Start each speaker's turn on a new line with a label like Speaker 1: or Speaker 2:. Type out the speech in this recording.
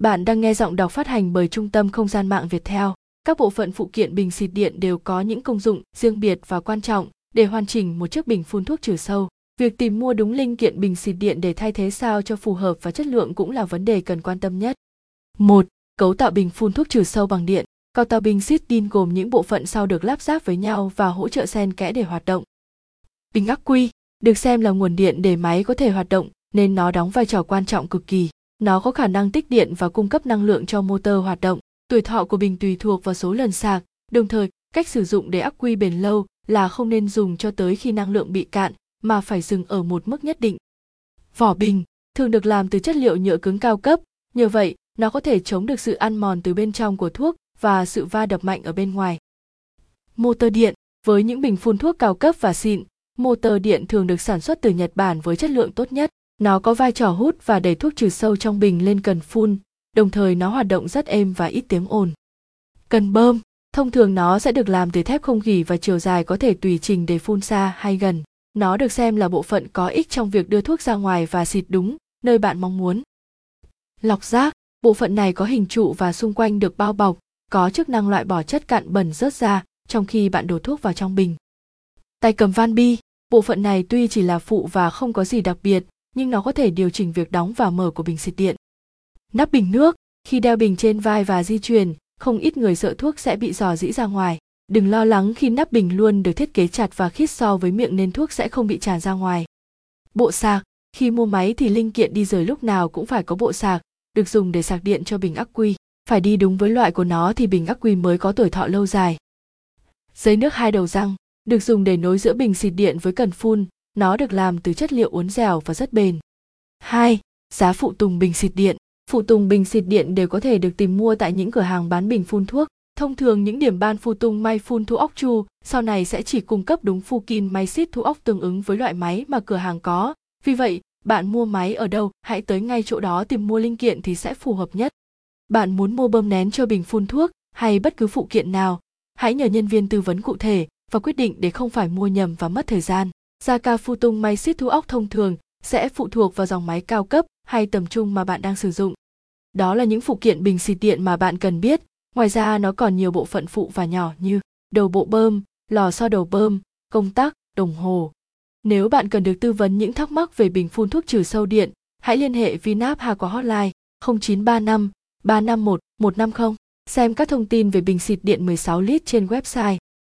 Speaker 1: Bạn đang nghe giọng đọc phát hành bởi Trung tâm Không gian mạng Việt Theo. Các bộ phận phụ kiện bình xịt điện đều có những công dụng riêng biệt và quan trọng để hoàn chỉnh một chiếc bình phun thuốc trừ sâu. Việc tìm mua đúng linh kiện bình xịt điện để thay thế sao cho phù hợp và chất lượng cũng là vấn đề cần quan tâm nhất. 1. Cấu tạo bình phun thuốc trừ sâu bằng điện. Cấu tạo bình xịt điện gồm những bộ phận sau được lắp ráp với nhau và hỗ trợ xen kẽ để hoạt động. Bình ắc quy, được xem là nguồn điện để máy có thể hoạt động nên nó đóng vai trò quan trọng cực kỳ. Nó có khả năng tích điện và cung cấp năng lượng cho motor hoạt động. Tuổi thọ của bình tùy thuộc vào số lần sạc, đồng thời cách sử dụng để ắc quy bền lâu là không nên dùng cho tới khi năng lượng bị cạn mà phải dừng ở một mức nhất định. Vỏ bình thường được làm từ chất liệu nhựa cứng cao cấp, nhờ vậy nó có thể chống được sự ăn mòn từ bên trong của thuốc và sự va đập mạnh ở bên ngoài. Motor điện với những bình phun thuốc cao cấp và xịn, motor điện thường được sản xuất từ Nhật Bản với chất lượng tốt nhất. Nó có vai trò hút và đẩy thuốc trừ sâu trong bình lên cần phun, đồng thời nó hoạt động rất êm và ít tiếng ồn. Cần bơm, thông thường nó sẽ được làm từ thép không gỉ và chiều dài có thể tùy trình để phun xa hay gần. Nó được xem là bộ phận có ích trong việc đưa thuốc ra ngoài và xịt đúng nơi bạn mong muốn. Lọc rác, bộ phận này có hình trụ và xung quanh được bao bọc, có chức năng loại bỏ chất cặn bẩn rớt ra trong khi bạn đổ thuốc vào trong bình. Tay cầm van bi, bộ phận này tuy chỉ là phụ và không có gì đặc biệt, nhưng nó có thể điều chỉnh việc đóng và mở của bình xịt điện. Nắp bình nước, khi đeo bình trên vai và di chuyển, không ít người sợ thuốc sẽ bị dò dĩ ra ngoài. Đừng lo lắng khi nắp bình luôn được thiết kế chặt và khít so với miệng nên thuốc sẽ không bị tràn ra ngoài. Bộ sạc, khi mua máy thì linh kiện đi rời lúc nào cũng phải có bộ sạc, được dùng để sạc điện cho bình ắc quy. Phải đi đúng với loại của nó thì bình ắc quy mới có tuổi thọ lâu dài. Giấy nước hai đầu răng, được dùng để nối giữa bình xịt điện với cần phun, nó được làm từ chất liệu uốn dẻo và rất bền. 2. Giá phụ tùng bình xịt điện. Phụ tùng bình xịt điện đều có thể được tìm mua tại những cửa hàng bán bình phun thuốc. Thông thường những điểm ban phụ tùng may phun thu ốc chu sau này sẽ chỉ cung cấp đúng phu kin may xít thu ốc tương ứng với loại máy mà cửa hàng có. Vì vậy, bạn mua máy ở đâu, hãy tới ngay chỗ đó tìm mua linh kiện thì sẽ phù hợp nhất. Bạn muốn mua bơm nén cho bình phun thuốc hay bất cứ phụ kiện nào, hãy nhờ nhân viên tư vấn cụ thể và quyết định để không phải mua nhầm và mất thời gian. Gia ca phu tung máy xít thu óc thông thường sẽ phụ thuộc vào dòng máy cao cấp hay tầm trung mà bạn đang sử dụng. Đó là những phụ kiện bình xịt điện mà bạn cần biết. Ngoài ra nó còn nhiều bộ phận phụ và nhỏ như đầu bộ bơm, lò xo đầu bơm, công tắc, đồng hồ. Nếu bạn cần được tư vấn những thắc mắc về bình phun thuốc trừ sâu điện, hãy liên hệ Vinap Hà qua hotline 0935 351 150. Xem các thông tin về bình xịt điện 16 lít trên website